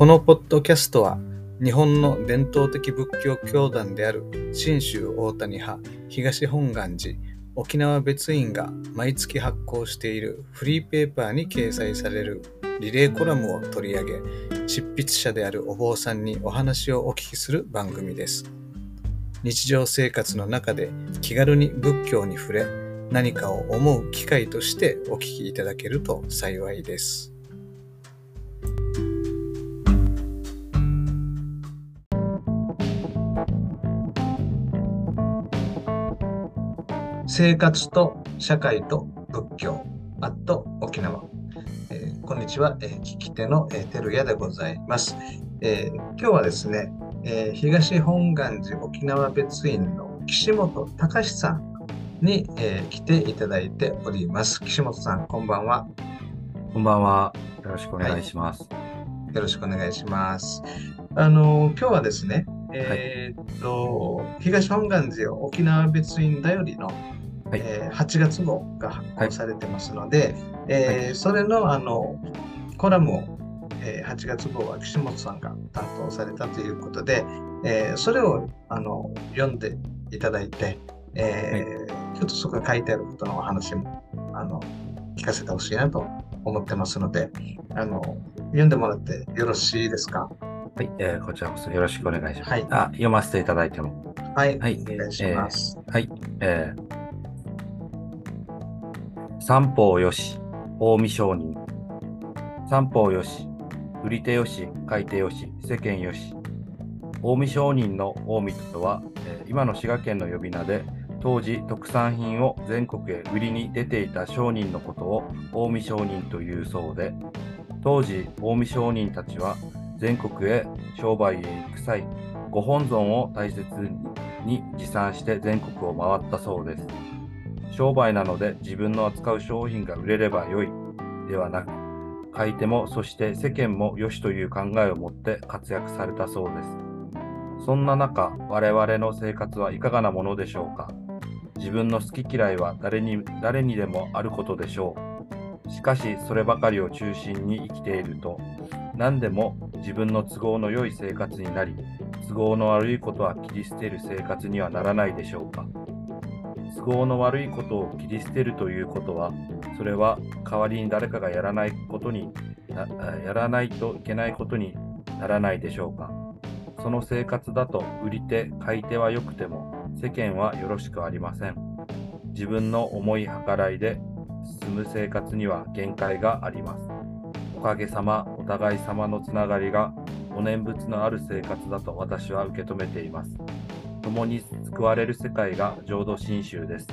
このポッドキャストは日本の伝統的仏教教団である信州大谷派東本願寺沖縄別院が毎月発行しているフリーペーパーに掲載されるリレーコラムを取り上げ執筆者であるお坊さんにお話をお聞きする番組です。日常生活の中で気軽に仏教に触れ何かを思う機会としてお聞きいただけると幸いです。生活と社会と仏教アット沖縄、えー、こんにちは、えー、聞き手の、えー、照屋でございます、えー、今日はですね、えー、東本願寺沖縄別院の岸本隆さんに、えー、来ていただいております。岸本さんこんばんは。こんばんは。よろしくお願いします、はい、よろしくお願いします。あの今日はですねえー、っと、はい、東本願寺沖縄別院だよりのはい、えー、8月号が発行されてますので、はい、えー、それのあのコラムを、えー、8月号は岸本さんが担当されたということで、えー、それをあの読んでいただいて、えー、はい、ちょっとそこが書いてあることのお話もあの聞かせてほしいなと思ってますのであの読んでもらってよろしいですか？はい、えー、こちらこそよろしくお願いします。はい、あ読ませていただいても。はい、はい、お願いします。えー、はい、えー三方よし、近江商人。三方よし、売り手よし、買い手よし、世間よし。近江商人の近江とは、今の滋賀県の呼び名で、当時特産品を全国へ売りに出ていた商人のことを近江商人というそうで、当時近江商人たちは全国へ商売へ行く際、ご本尊を大切に持参して全国を回ったそうです。商売なので自分の扱う商品が売れればよいではなく、買い手もそして世間も良しという考えを持って活躍されたそうです。そんな中、我々の生活はいかがなものでしょうか自分の好き嫌いは誰に誰にでもあることでしょう。しかし、そればかりを中心に生きていると、何でも自分の都合の良い生活になり、都合の悪いことは切り捨てる生活にはならないでしょうか。都合の悪いことを切り捨てるということは、それは代わりに誰かがやらないことにやらないといけないことにならないでしょうか。その生活だと売り手、買い手は良くても世間はよろしくありません。自分の思い計らいで進む生活には限界があります。おかげさま、お互い様のつながりがお念仏のある生活だと私は受け止めています。共に救われる世界が浄土真宗です。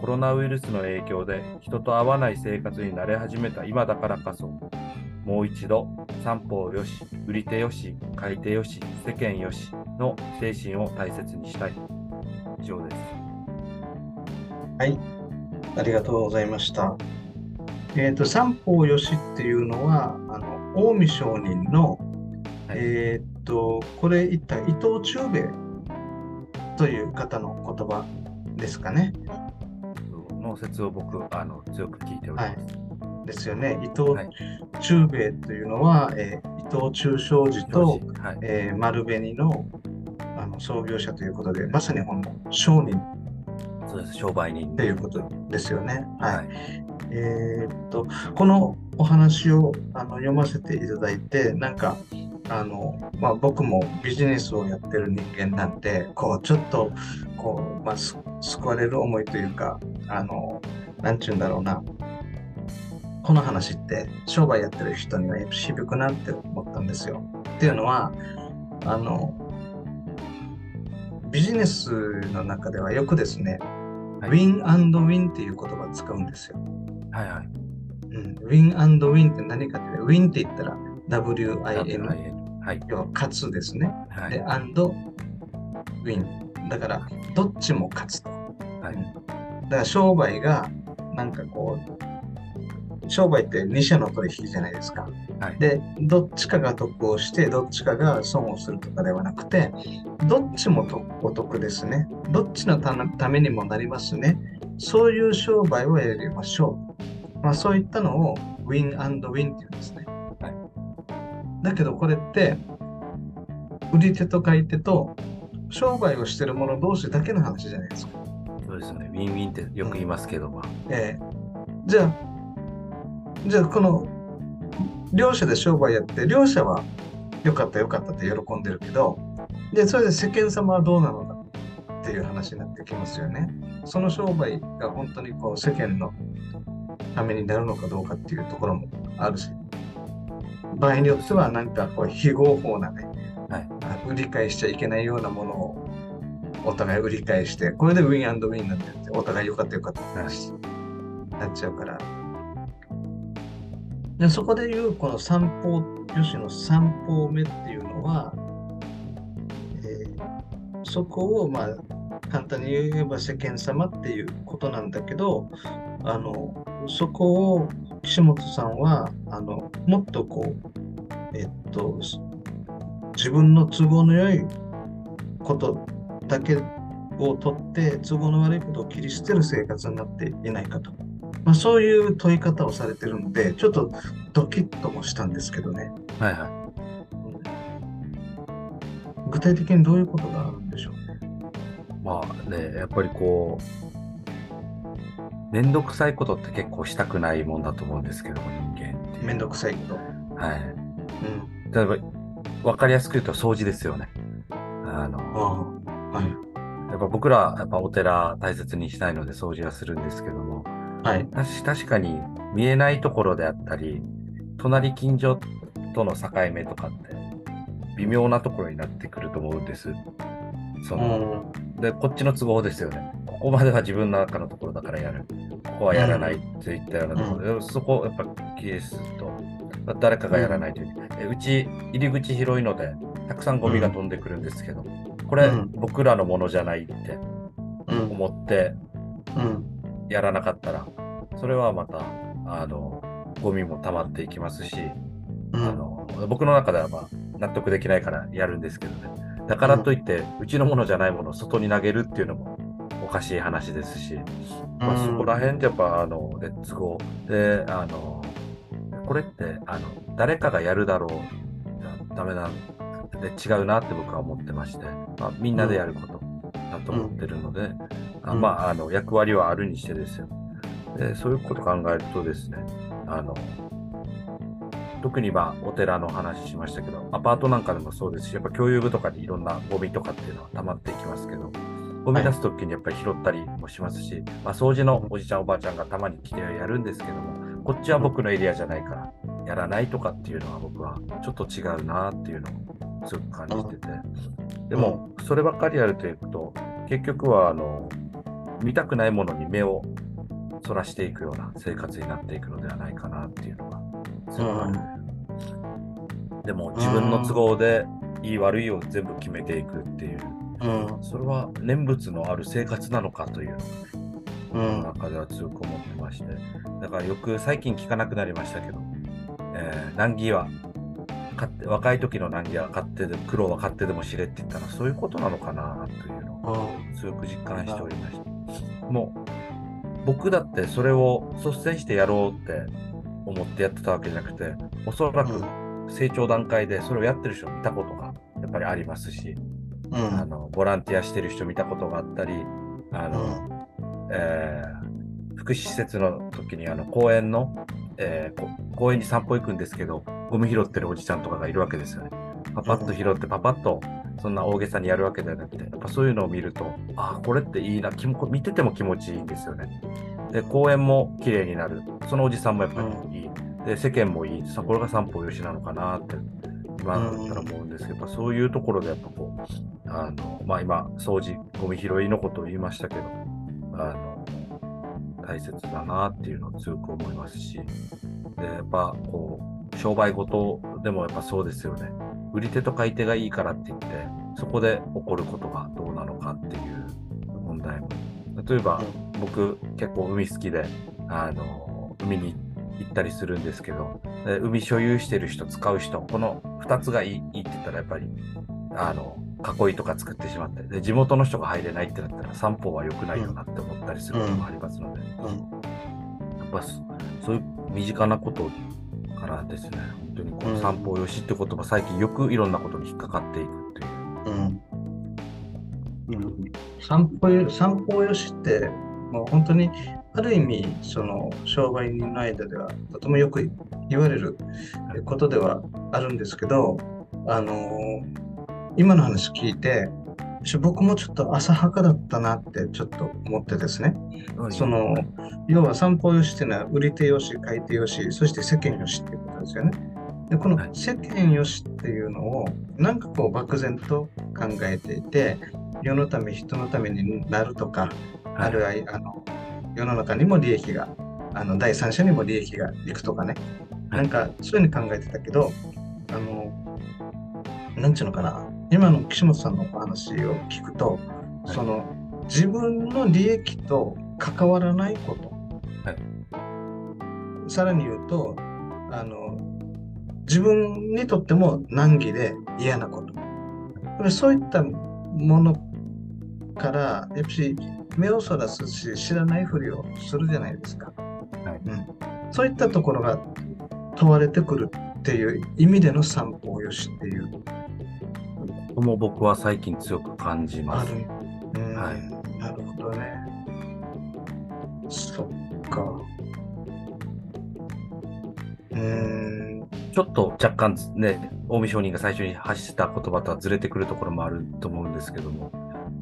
コロナウイルスの影響で人と会わない生活に慣れ始めた今だからこそ、もう一度、三方よし、売り手よし、買い手よし、世間よしの精神を大切にしたい。以上です。はい、ありがとうございました。えっ、ー、と、三方よしっていうのは、あの近江商人の、はい、えっ、と、これ一体伊藤忠兵衛という方の言葉ですかね。の説を僕あの強く聞いております。はい、ですよね。伊藤忠兵衛というのは、えー、伊藤忠商事と、はい、えー、丸紅のあの創業者ということで、まさにこの商人そうです商売人っていうことですよね。はい、はい、えー、っとこのお話をあの読ませていただいてなんかあの、まあ、僕もビジネスをやってる人間なんでこうちょっとこう、まあ、救われる思いというかあのなんちゅうんだろうなこの話って商売やってる人には響くなって思ったんですよ。っていうのはあのビジネスの中ではよくですね、はい、ウィンウィンっていう言葉を使うんですよ。はいはい。うん、ウィンウィンって何かって、ウィンって言ったら WIN。はい、要は勝つですね。はい、で、アンド、ウィン。だから、どっちも勝つと。はい、だから商売が、なんかこう、商売って二者の取引じゃないですか。はい、で、どっちかが得をして、どっちかが損をするとかではなくて、どっちもお得ですね。どっちのためにもなりますね。そういう商売をやりましょう。まあ、そういったのをウィンウィンっていうんですね。だけどこれって売り手と買い手と商売をしてる者同士だけの話じゃないですか。そうですね。ウィンウィンってよく言いますけども。ええじゃあ、じゃあこの両者で商売やって、両者は良かった良かったって喜んでるけど、で、それで世間様はどうなのかっていう話になってきますよね。その商売が本当にこう世間のためになるのかどうかっていうところもあるし、場合によってはなんかこう非合法なね、はい、売り買いしちゃいけないようなものをお互い売り買いして、これでウィンウィンになってて、お互い良かった良かったって話になっちゃうから。でそこでいうこの三方よしの三方目っていうのは、えー、そこをまあ簡単に言えば世間様っていうことなんだけどあのそこを岸本さんはあのもっとこうえっと自分の都合の良いことだけをとって都合の悪いことを切り捨てる生活になっていないかと、まあ、そういう問い方をされてるのでちょっとドキッともしたんですけどね。はいはいうん、具体的にどういうことがあるんでしょうね。まあねやっぱりこう面倒くさいことって結構したくないもんだと思うんですけど人間って。面倒くさいこと？はい。うん、例えば分かりやすく言うと掃除ですよね。あの、はい、やっぱ僕らやっぱお寺大切にしたいので掃除はするんですけども、はい、確かに見えないところであったり隣近所との境目とかって微妙なところになってくると思うんです。その、でこっちの都合ですよね。ここまでは自分の中のところだからやる。ここはやらない。といったようなところ。で、うん、そこをやっぱ気にすると誰かがやらないという。うち入り口広いのでたくさんゴミが飛んでくるんですけど、これ、僕らのものじゃないって思ってやらなかったら、それはまたあのゴミも溜まっていきますし、あの僕の中ではまあ納得できないからやるんですけどね。だからといって、うちのものじゃないものを外に投げるっていうのもおかしい話ですし、まあ、そこら辺ってやっぱあのレッツゴーであのこれってあの誰かがやるだろう。ダメなんで違うなって僕は思ってまして、まあ、みんなでやることだと思ってるので、うん、あまああの役割はあるにしてですよ。でそういうこと考えるとですねあの特にまあお寺の話しましたけどアパートなんかでもそうですしやっぱ共有部とかにいろんなゴミとかっていうのは溜まっていきますけどゴミ出す時にやっぱり拾ったりもしますし、はい、まあ、掃除のおじちゃんおばあちゃんがたまに来てやるんですけどもこっちは僕のエリアじゃないからやらないとかっていうのは僕はちょっと違うなっていうのをすごく感じてて。でもそればっかりやるというと結局はあの見たくないものに目をそらしていくような生活になっていくのではないかなっていうのがすごくある、うん、でも自分の都合でいい悪いを全部決めていくっていう、うん、それは念仏のある生活なのかという。中では強く思ってまして。だからよく最近聞かなくなりましたけど、えー、難儀は若い時の難儀は勝手で苦労は勝手でも知れって言ったらそういうことなのかなというのを強く実感しておりましたもう僕だってそれを率先してやろうって思ってやってたわけじゃなくておそらく成長段階でそれをやってる人を見たことがやっぱりありますし、うん、あのボランティアしてる人見たことがあったりあの、うん、えー、福祉施設の時にあの公園の、えー、公園に散歩行くんですけどゴミ拾ってるおじちゃんとかがいるわけですよね。パパッと拾ってパパッとそんな大げさにやるわけではなくてやっぱそういうのを見るとああこれっていいな見てても気持ちいいんですよね。で公園も綺麗になる。そのおじさんもやっぱりいい、うん、で世間もいい。これが三方よしなのかなって今だったら思うんですけど、うん、そういうところでやっぱこうあの、まあ、今掃除ゴミ拾いのことを言いましたけどあの大切だなっていうのを強く思いますしでやっぱこう商売事でもやっぱそうですよね。売り手と買い手がいいからって言ってそこで起こることがどうなのかっていう問題も。例えば、僕結構海好きであの海に行ったりするんですけど海所有してる人使う人この2つがいいいいって言ったらやっぱりあの囲いとか作ってしまってで地元の人が入れないってなったら散歩は良くないよなって思ったりすることもありますので、うん。うん、やっぱそういう身近なことからですね、本当にこの散歩よしって言葉、最近よくいろんなことに引っかかっていくっていう。うん。うん、散歩散歩よしって、もう本当にある意味、その商売人の間ではとてもよく言われることではあるんですけど、あの今の話聞いて、僕もちょっと浅はかだったなってちょっと思ってですね、その要は散歩よしっていうのは売り手よし、買い手よし、そして世間よしっていうことですよね。でこの世間よしっていうのをなんかこう漠然と考えていて世のため人のためになるとか、あるいはあの世の中にも利益があの第三者にも利益がいくとかね、なんかそういうふうに考えてたけどあのなんちゅうのかな今の岸本さんのお話を聞くと、はい、その自分の利益と関わらないこと、はい、さらに言うとあの自分にとっても難儀で嫌なこと。そういったものからやっぱり目をそらすし知らないふりをするじゃないですか、はい。うん、そういったところが問われてくるっていう意味での散歩よしっていうとも僕は最近強く感じます。はい、なるほどね。そっか。うん。ちょっと若干ね、近江商人が最初に発した言葉とはずれてくるところもあると思うんですけども。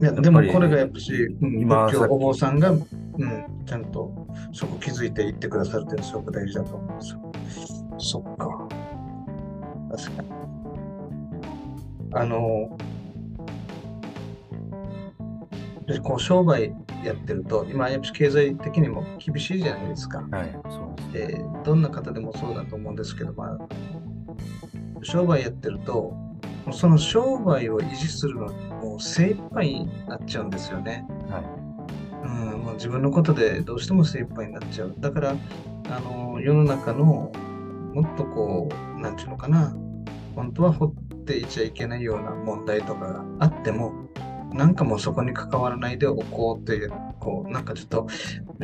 いや、でもこれがやっぱし、うん、今お坊さんが、うん、ちゃんとそこ気づいていってくださるっていうのはすごく大事だと思うんですよ。そっか。確かに。あの、でこう商売やってると、今、やっぱ経済的にも厳しいじゃないですか。はい、そうです、えー、どんな方でもそうだと思うんですけど、まあ、商売やってると、その商売を維持するのにもう精一杯になっちゃうんですよね。はい、うんもう自分のことでどうしても精一杯になっちゃう。だから、あの世の中のもっとこう、なんていうのかな、本当はほっていちゃいけないような問題とかがあっても、なんかもうそこに関わらないでおこうという、こう、なんかちょっと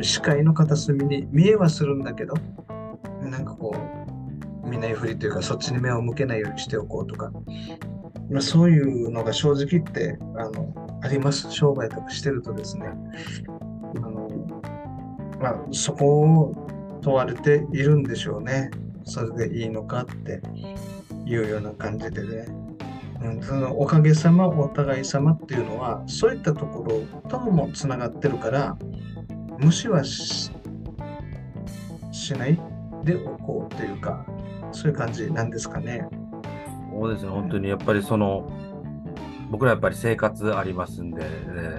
視界の片隅に見えはするんだけど、なんかこう、見ないふりというか、そっちに目を向けないようにしておこうとか、まあ、そういうのが正直言ってあのあります、商売とかしてるとですね。あのまあ、そこを問われているんでしょうね。それでいいのかっていうような感じでね、うん、そのおかげさまお互い様っていうのはそういったところともつながってるから無視はしないでおこうというかそういう感じなんですかね。そうですね、本当にやっぱりその僕らやっぱり生活ありますんで、ね。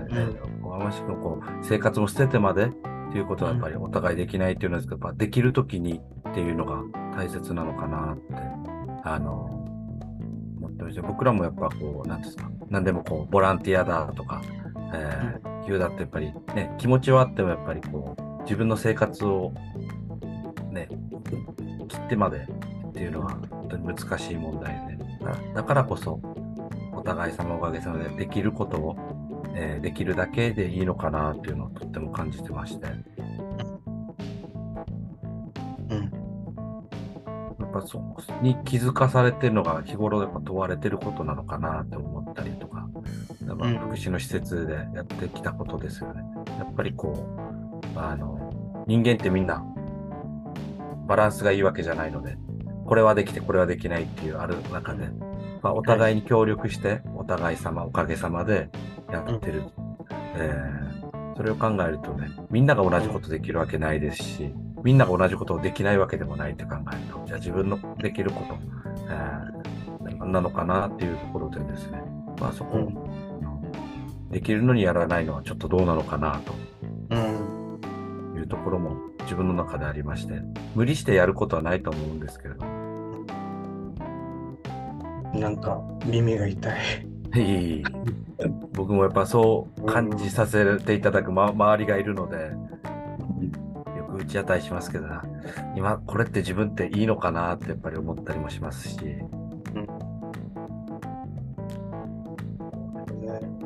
うん、ましくこう生活も捨ててまでっていうことはやっぱりお互いできないっていうのですけど、やっぱできるときにっていうのが大切なのかなってあの、思って僕らもやっぱこう、なんですか、何でもこう、ボランティアだとか、えー、言うだってやっぱりね、気持ちはあってもやっぱりこう、自分の生活をね、切ってまでっていうのは本当に難しい問題で、だからこそ、お互い様おかげさまでできることを、えー、できるだけでいいのかなっていうのをとっても感じてまして。ぱそこに気づかされてるのが日頃やっぱ問われてることなのかなって思ったりとか、やっぱ福祉の施設でやってきたことですよね。やっぱりこう、あの、人間ってみんなバランスがいいわけじゃないので、これはできてこれはできないっていうある中で、まあ、お互いに協力して、お互い様、おかげさまでやってる。えー、それを考えるとね、みんなが同じことできるわけないですし、みんなが同じことをできないわけでもないって考えると、じゃあ自分のできること、えー、なのかなっていうところでですね、まあそこ、うん、できるのにやらないのはちょっとどうなのかなというところも自分の中でありまして、無理してやることはないと思うんですけれど。なんか耳が痛い。僕もやっぱそう感じさせていただく、ま、周りがいるので、く打ち当たりしますけどな、今、これって自分っていいのかなってやっぱり思ったりもしますし。うん、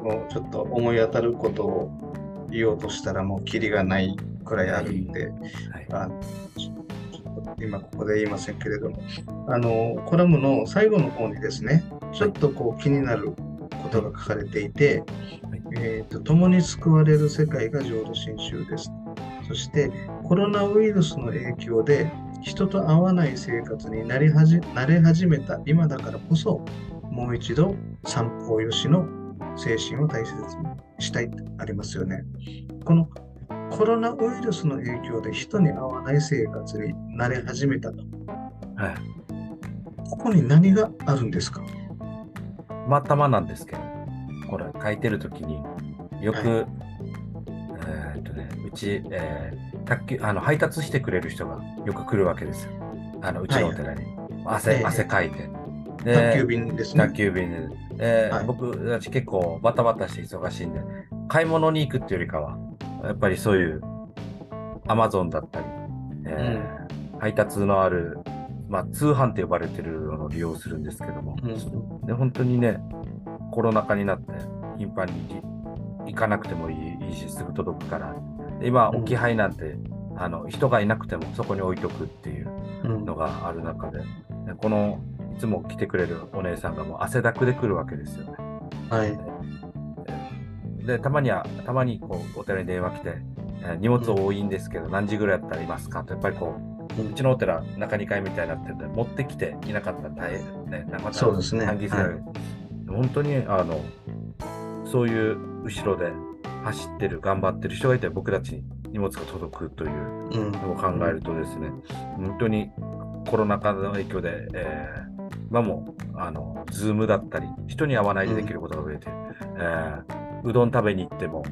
もうちょっと思い当たることを言おうとしたらもうキリがないくらいあるんで、はい、あ今ここで言いませんけれども、あの、コラムの最後の方にですね、ちょっとこう気になることが書かれていて、えーと、共に救われる世界が浄土真宗です。そしてコロナウイルスの影響で人と会わない生活になりはじ慣れ始めた今だからこそもう一度三方よしの精神を大切にしたいってありますよね。このコロナウイルスの影響で人に会わない生活になれ始めたと。はい。ここに何があるんですか？またまなんですけど、これ書いてるときによく、はい、えー、っとね、うち、えー、卓球あの配達してくれる人がよく来るわけですよ。あのうちのお寺に。はい、汗、汗かいて。宅急便ですね。宅急便で。えーはい、僕たち結構バタバタして忙しいんで、買い物に行くっていうよりかは、やっぱりそういうアマゾンだったり、えー、うん、配達のある、まあ、通販って呼ばれてるのを利用するんですけども、うん、で本当にね、コロナ禍になって頻繁に行かなくてもいいし、すぐ届くから、今、置き配なんて、うん、あの人がいなくてもそこに置いとくっていうのがある中で、このいつも来てくれるお姉さんがもう汗だくで来るわけですよね。はい。で、たまには、たまにこうお寺に電話来て、えー、荷物多いんですけど、何時ぐらいやったらいますかと、やっぱりこう、うちのお寺、中2階みたいになってるんで、持ってきていなかったら大変ね、またそうですね。はい、本当に、あの、そういう後ろで走ってる、頑張ってる人がいて、僕たちに荷物が届くというのを考えるとですね、うん、本当にコロナ禍の影響で、えー、今も、あの、ズームだったり、人に会わないでできることが増えて、うん、えー、うどん食べに行っても、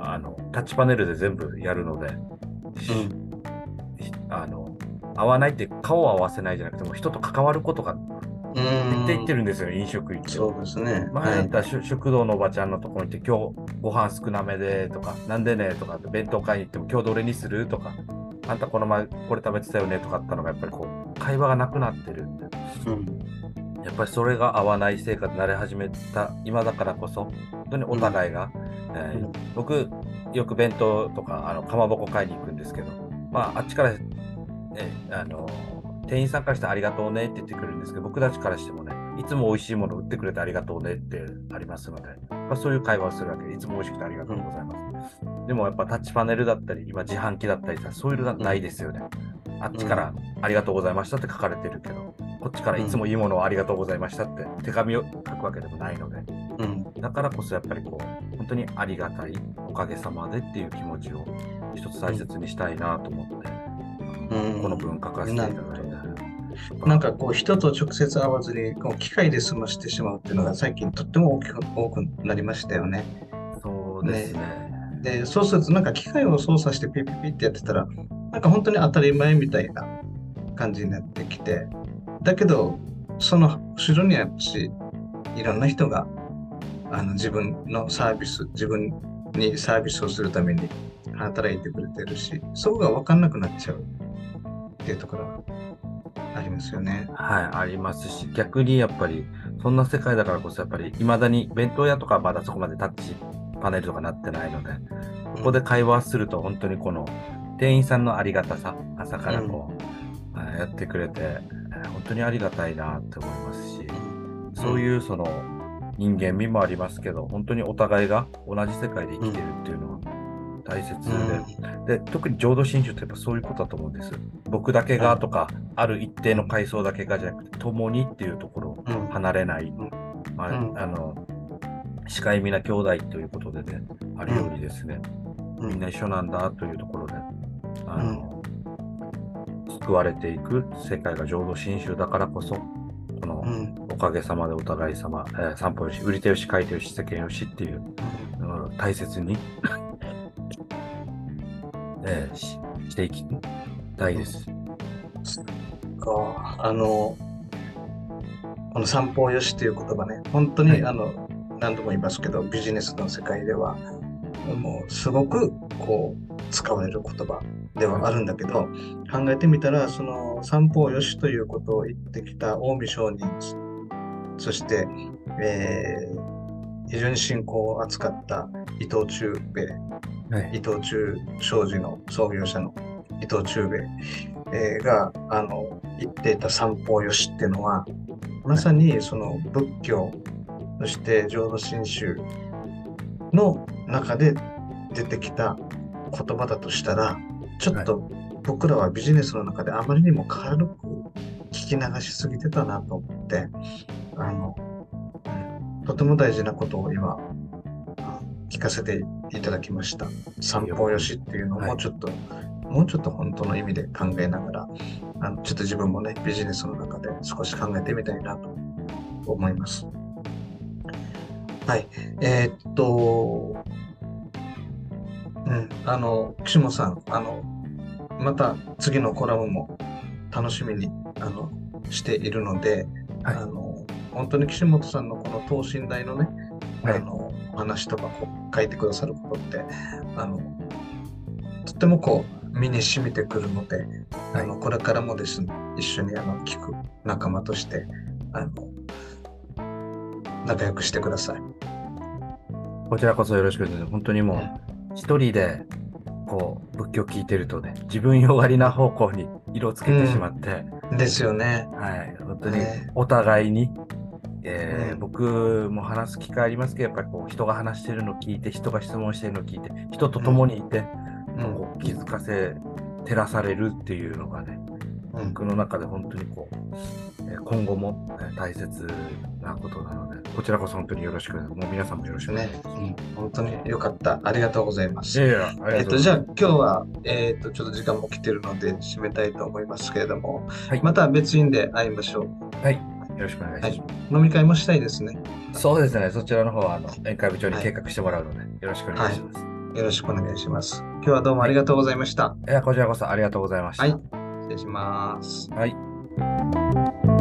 あの、タッチパネルで全部やるので、うん、あの、会わないって顔を合わせないじゃなくても、人と関わることが減っていってるんですよ、飲食行って。そうですね。前だったら、はい、食堂のおばちゃんのところに行って、今日ご飯少なめでとか、なんでねとか、弁当買いに行っても、今日どれにする？とか、あんたこの前これ食べてたよねとかあったのが、やっぱりこう、会話がなくなってるんで。うん、やっぱりそれが合わない生活になり始めた今だからこそ、本当にお互いが、うん、えー、僕、よく弁当とかあのかまぼこ買いに行くんですけど、まあ、あっちから、ね、あの店員さんからしてありがとうねって言ってくれるんですけど、僕たちからしてもね、いつも美味しいものを売ってくれてありがとうねってありますので、まあ、そういう会話をするわけで、いつも美味しくてありがとうございます。でもやっぱタッチパネルだったり、今自販機だったりさ、そういうのないですよね。あっちからありがとうございましたって書かれてるけど、こっちからいつもいいものをありがとうございましたって手紙を書くわけでもないので、うん、だからこそやっぱりこう、本当にありがたい、おかげさまでっていう気持ちを一つ大切にしたいなと思って、うん、この文書かせていただいて。なんかこう人と直接会わずにこう機械で済ましてしまうっていうのが最近とっても大きく多くなりましたよね。そうですね。ねでそうするとなんか機械を操作してピピピってやってたらなんか本当に当たり前みたいな感じになってきてだけどその後ろにはしいろんな人があの自分のサービス自分にサービスをするために働いてくれてるしそこが分かんなくなっちゃうっていうところありますよね。はい、ありますし、逆にやっぱり、そんな世界だからこそ、やっぱり、いまだに弁当屋とかまだそこまでタッチパネルとかなってないので、ここで会話すると、本当にこの店員さんのありがたさ、朝からこう、うん、やってくれて、本当にありがたいなって思いますし、そういうその人間味もありますけど、本当にお互いが同じ世界で生きてるっていうのは、大切で、で特に浄土真宗ってやっぱそういうことだと思うんです。僕だけがとか、ある一定の階層だけがじゃなくて、共にっていうところを離れない、まあ、あの視界皆兄弟ということでね、あるようにですね、みんな一緒なんだというところで、あの、救われていく世界が浄土真宗だからこそ、この、おかげさまでお互い様、えー、散歩よし、売り手よし、買い手よし、世間よしっていう、うん、大切にえー、ししていきたいです。か。あのこの散歩よしという言葉ね。本当に、はい、あの何度も言いますけどビジネスの世界ではもうすごくこう使われる言葉ではあるんだけど、考えてみたらその散歩よしということを言ってきた近江商人そして、えー、非常に信仰を扱った伊藤忠兵衛。はい、伊藤忠商事の創業者の伊藤忠兵衛。えー、が、あの、言っていた三方よしっていうのは、まさにその仏教、そして浄土真宗の中で出てきた言葉だとしたら、ちょっと僕らはビジネスの中であまりにも軽く聞き流しすぎてたなと思って、あの、とても大事なことを今、聞かせていただきました。三方よしっていうのをもうちょっと、はい、もうちょっと本当の意味で考えながら、あのちょっと自分もね、ビジネスの中で少し考えてみたいなと思います。はい。えー、っと、うん、あの、岸本さん、あの、また次のコラムも楽しみにあのしているので、はい、あの本当に岸本さんのこの等身大のね、はい、あの話とかこう書いてくださることってあのとってもこう身に染みてくるので、はい、あのこれからもですね一緒にあの聞く仲間としてあの仲良くしてください。こちらこそよろしくです。本当にもう一人でこう仏教聞いてるとね自分よがりな方向に色つけてしまって、うん、ですよね。はい。本当にお互いに、えー、うん、僕も話す機会ありますけどやっぱりこう人が話してるのを聞いて人が質問してるのを聞いて人と共にいて、うん、こう気づかせ照らされるっていうのがね、僕の中で本当にこう、え今後も大切なことなので、こちらこそ本当によろしく、もう皆さんもよろしくね。うん、本当によかった。ありがとうございます。いやいやえっと、じゃあ今日は、えー、っと、ちょっと時間も来てるので、締めたいと思いますけれども、はい、また別院で会いましょう。はい。よろしくお願いします。はい、飲み会もしたいですね。そうですね。そちらの方はあの宴会部長に計画してもらうので、はい、よろしくお願いします、はい。よろしくお願いします。今日はどうもありがとうございました。いや、こちらこそありがとうございました。はい。失礼します。はい。